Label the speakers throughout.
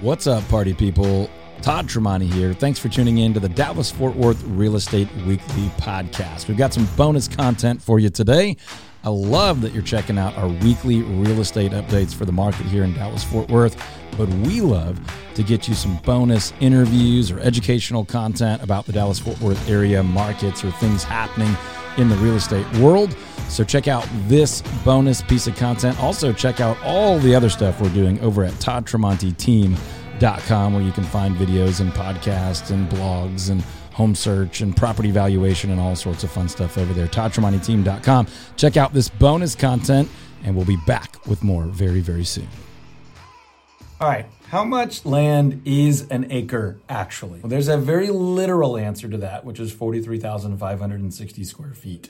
Speaker 1: What's up, party people? Todd Tramonte here. Thanks for tuning in to the Dallas Fort Worth Real Estate Weekly podcast. We've got some bonus content for you today. I love that you're checking out our weekly real estate updates for the market here in Dallas Fort Worth, but we love to get you some bonus interviews or educational content about the Dallas Fort Worth area markets or things happening in the real estate world. So check out this bonus piece of content. Also, check out all the other stuff we're doing over at toddtramonteteam.com, where you can find videos and podcasts and blogs and home search and property valuation and all sorts of fun stuff over there. toddtramonteteam.com. Check out this bonus content, and we'll be back with more very, very soon. All right. How much land is an acre actually? Well, there's a very literal answer to that, which is 43,560 square feet,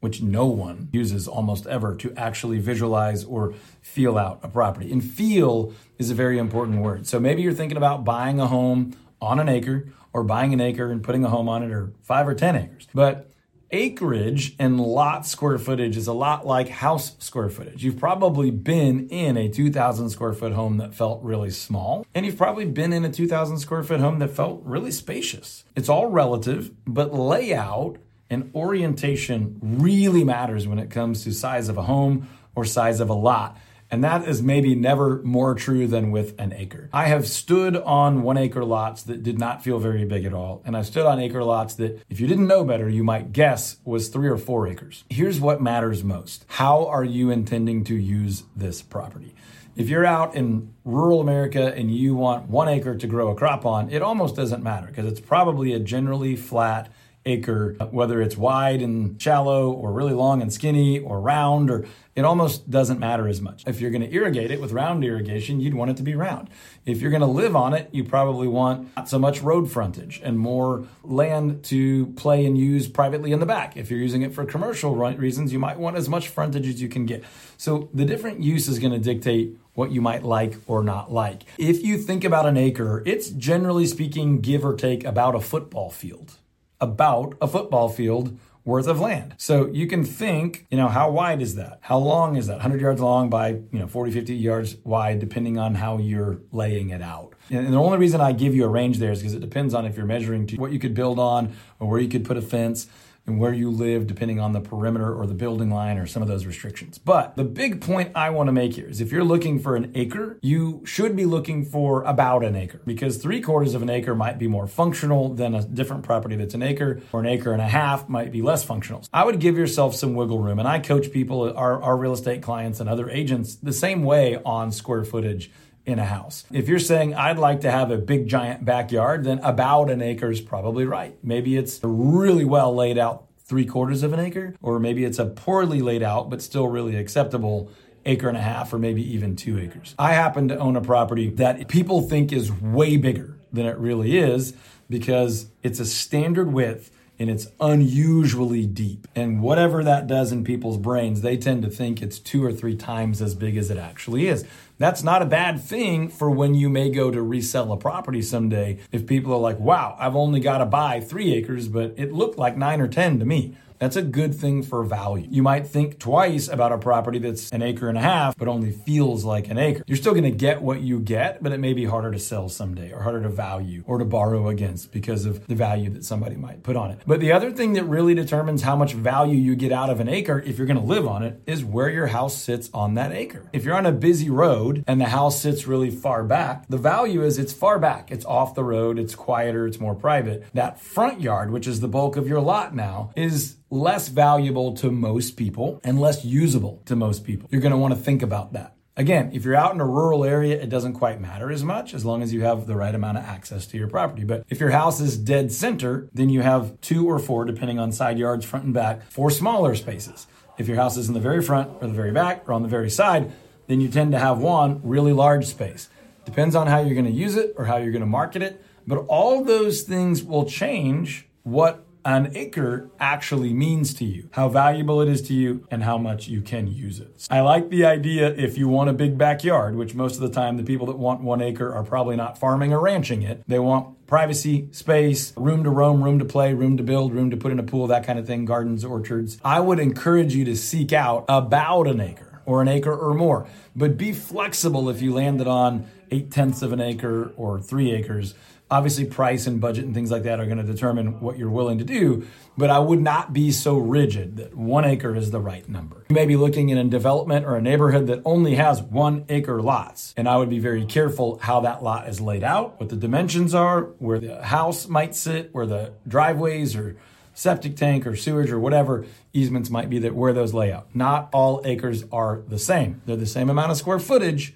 Speaker 1: which no one uses almost ever to actually visualize or feel out a property. And feel is a very important word. So maybe you're thinking about buying a home on an acre or buying an acre and putting a home on it or five or 10 acres. But acreage and lot square footage is a lot like house square footage. You've probably been in a 2,000 square foot home that felt really small, and you've probably been in a 2,000 square foot home that felt really spacious. It's all relative, but layout and orientation really matters when it comes to size of a home or size of a lot. And that is maybe never more true than with an acre. I have stood on one acre lots that did not feel very big at all. And I've stood on acre lots that, if you didn't know better, you might guess was three or four acres. Here's what matters most How are you intending to use this property? If you're out in rural America and you want one acre to grow a crop on, it almost doesn't matter because it's probably a generally flat acre, whether it's wide and shallow or really long and skinny or round or it almost doesn't matter as much. If you're going to irrigate it with round irrigation, you'd want it to be round. If you're going to live on it, you probably want not so much road frontage and more land to play and use privately in the back. If you're using it for commercial reasons, you might want as much frontage as you can get. So the different use is going to dictate what you might like or not like. If you think about an acre, it's generally speaking, give or take about a football field. About a football field worth of land. So you can think, you know, how wide is that? How long is that? 100 yards long by, you know, 40, 50 yards wide, depending on how you're laying it out. And the only reason I give you a range there is because it depends on if you're measuring to what you could build on or where you could put a fence and where you live, depending on the perimeter or the building line or some of those restrictions. But the big point I want to make here is if you're looking for an acre, you should be looking for about an acre because three quarters of an acre might be more functional than a different property that's an acre, or an acre and a half might be less functional. I would give yourself some wiggle room. And I coach people, our, our real estate clients and other agents, the same way on square footage in a house. If you're saying I'd like to have a big giant backyard, then about an acre is probably right. Maybe it's a really well laid out three quarters of an acre, or maybe it's a poorly laid out but still really acceptable acre and a half, or maybe even two acres. I happen to own a property that people think is way bigger than it really is because it's a standard width and it's unusually deep. And whatever that does in people's brains, they tend to think it's two or three times as big as it actually is. That's not a bad thing for when you may go to resell a property someday. If people are like, wow, I've only got to buy three acres, but it looked like nine or 10 to me. That's a good thing for value. You might think twice about a property that's an acre and a half, but only feels like an acre. You're still going to get what you get, but it may be harder to sell someday or harder to value or to borrow against because of the value that somebody might put on it. But the other thing that really determines how much value you get out of an acre, if you're going to live on it, is where your house sits on that acre. If you're on a busy road and the house sits really far back, the value is it's far back. It's off the road. It's quieter. It's more private. That front yard, which is the bulk of your lot now, is less valuable to most people and less usable to most people. You're going to want to think about that. Again, if you're out in a rural area, it doesn't quite matter as much as long as you have the right amount of access to your property. But if your house is dead center, then you have two or four, depending on side yards, front and back, four smaller spaces. If your house is in the very front or the very back or on the very side, then you tend to have one really large space. Depends on how you're going to use it or how you're going to market it. But all those things will change what an acre actually means to you, how valuable it is to you, and how much you can use it. I like the idea if you want a big backyard, which most of the time the people that want one acre are probably not farming or ranching it. They want privacy, space, room to roam, room to play, room to build, room to put in a pool, that kind of thing, gardens, orchards. I would encourage you to seek out about an acre or an acre or more. But be flexible if you landed on eight tenths of an acre or three acres. Obviously, price and budget and things like that are going to determine what you're willing to do, but I would not be so rigid that one acre is the right number. You may be looking in a development or a neighborhood that only has one acre lots, and I would be very careful how that lot is laid out, what the dimensions are, where the house might sit, where the driveways or septic tank or sewage or whatever easements might be that where those lay out. Not all acres are the same. They're the same amount of square footage,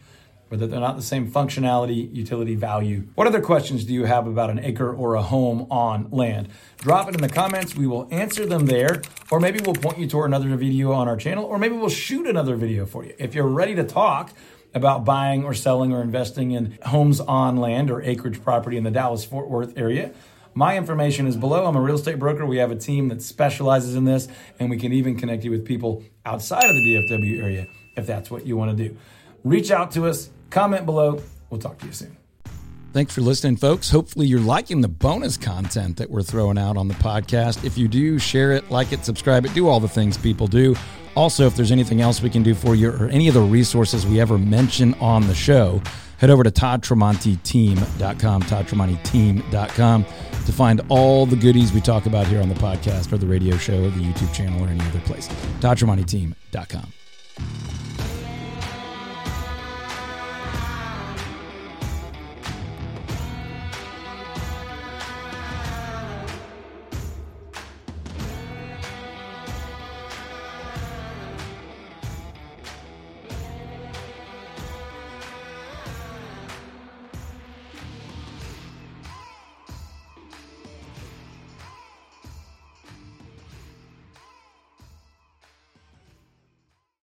Speaker 1: but they're not the same functionality, utility value. What other questions do you have about an acre or a home on land? Drop it in the comments. We will answer them there, or maybe we'll point you toward another video on our channel, or maybe we'll shoot another video for you. If you're ready to talk, about buying or selling or investing in homes on land or acreage property in the Dallas Fort Worth area, my information is below. I'm a real estate broker. We have a team that specializes in this, and we can even connect you with people outside of the DFW area if that's what you want to do. Reach out to us, comment below. We'll talk to you soon. Thanks for listening, folks. Hopefully, you're liking the bonus content that we're throwing out on the podcast. If you do, share it, like it, subscribe it, do all the things people do. Also, if there's anything else we can do for you or any of the resources we ever mention on the show, head over to toddtramonteteam.com, toddtramonteteam.com to find all the goodies we talk about here on the podcast or the radio show or the YouTube channel or any other place. toddtramonteteam.com.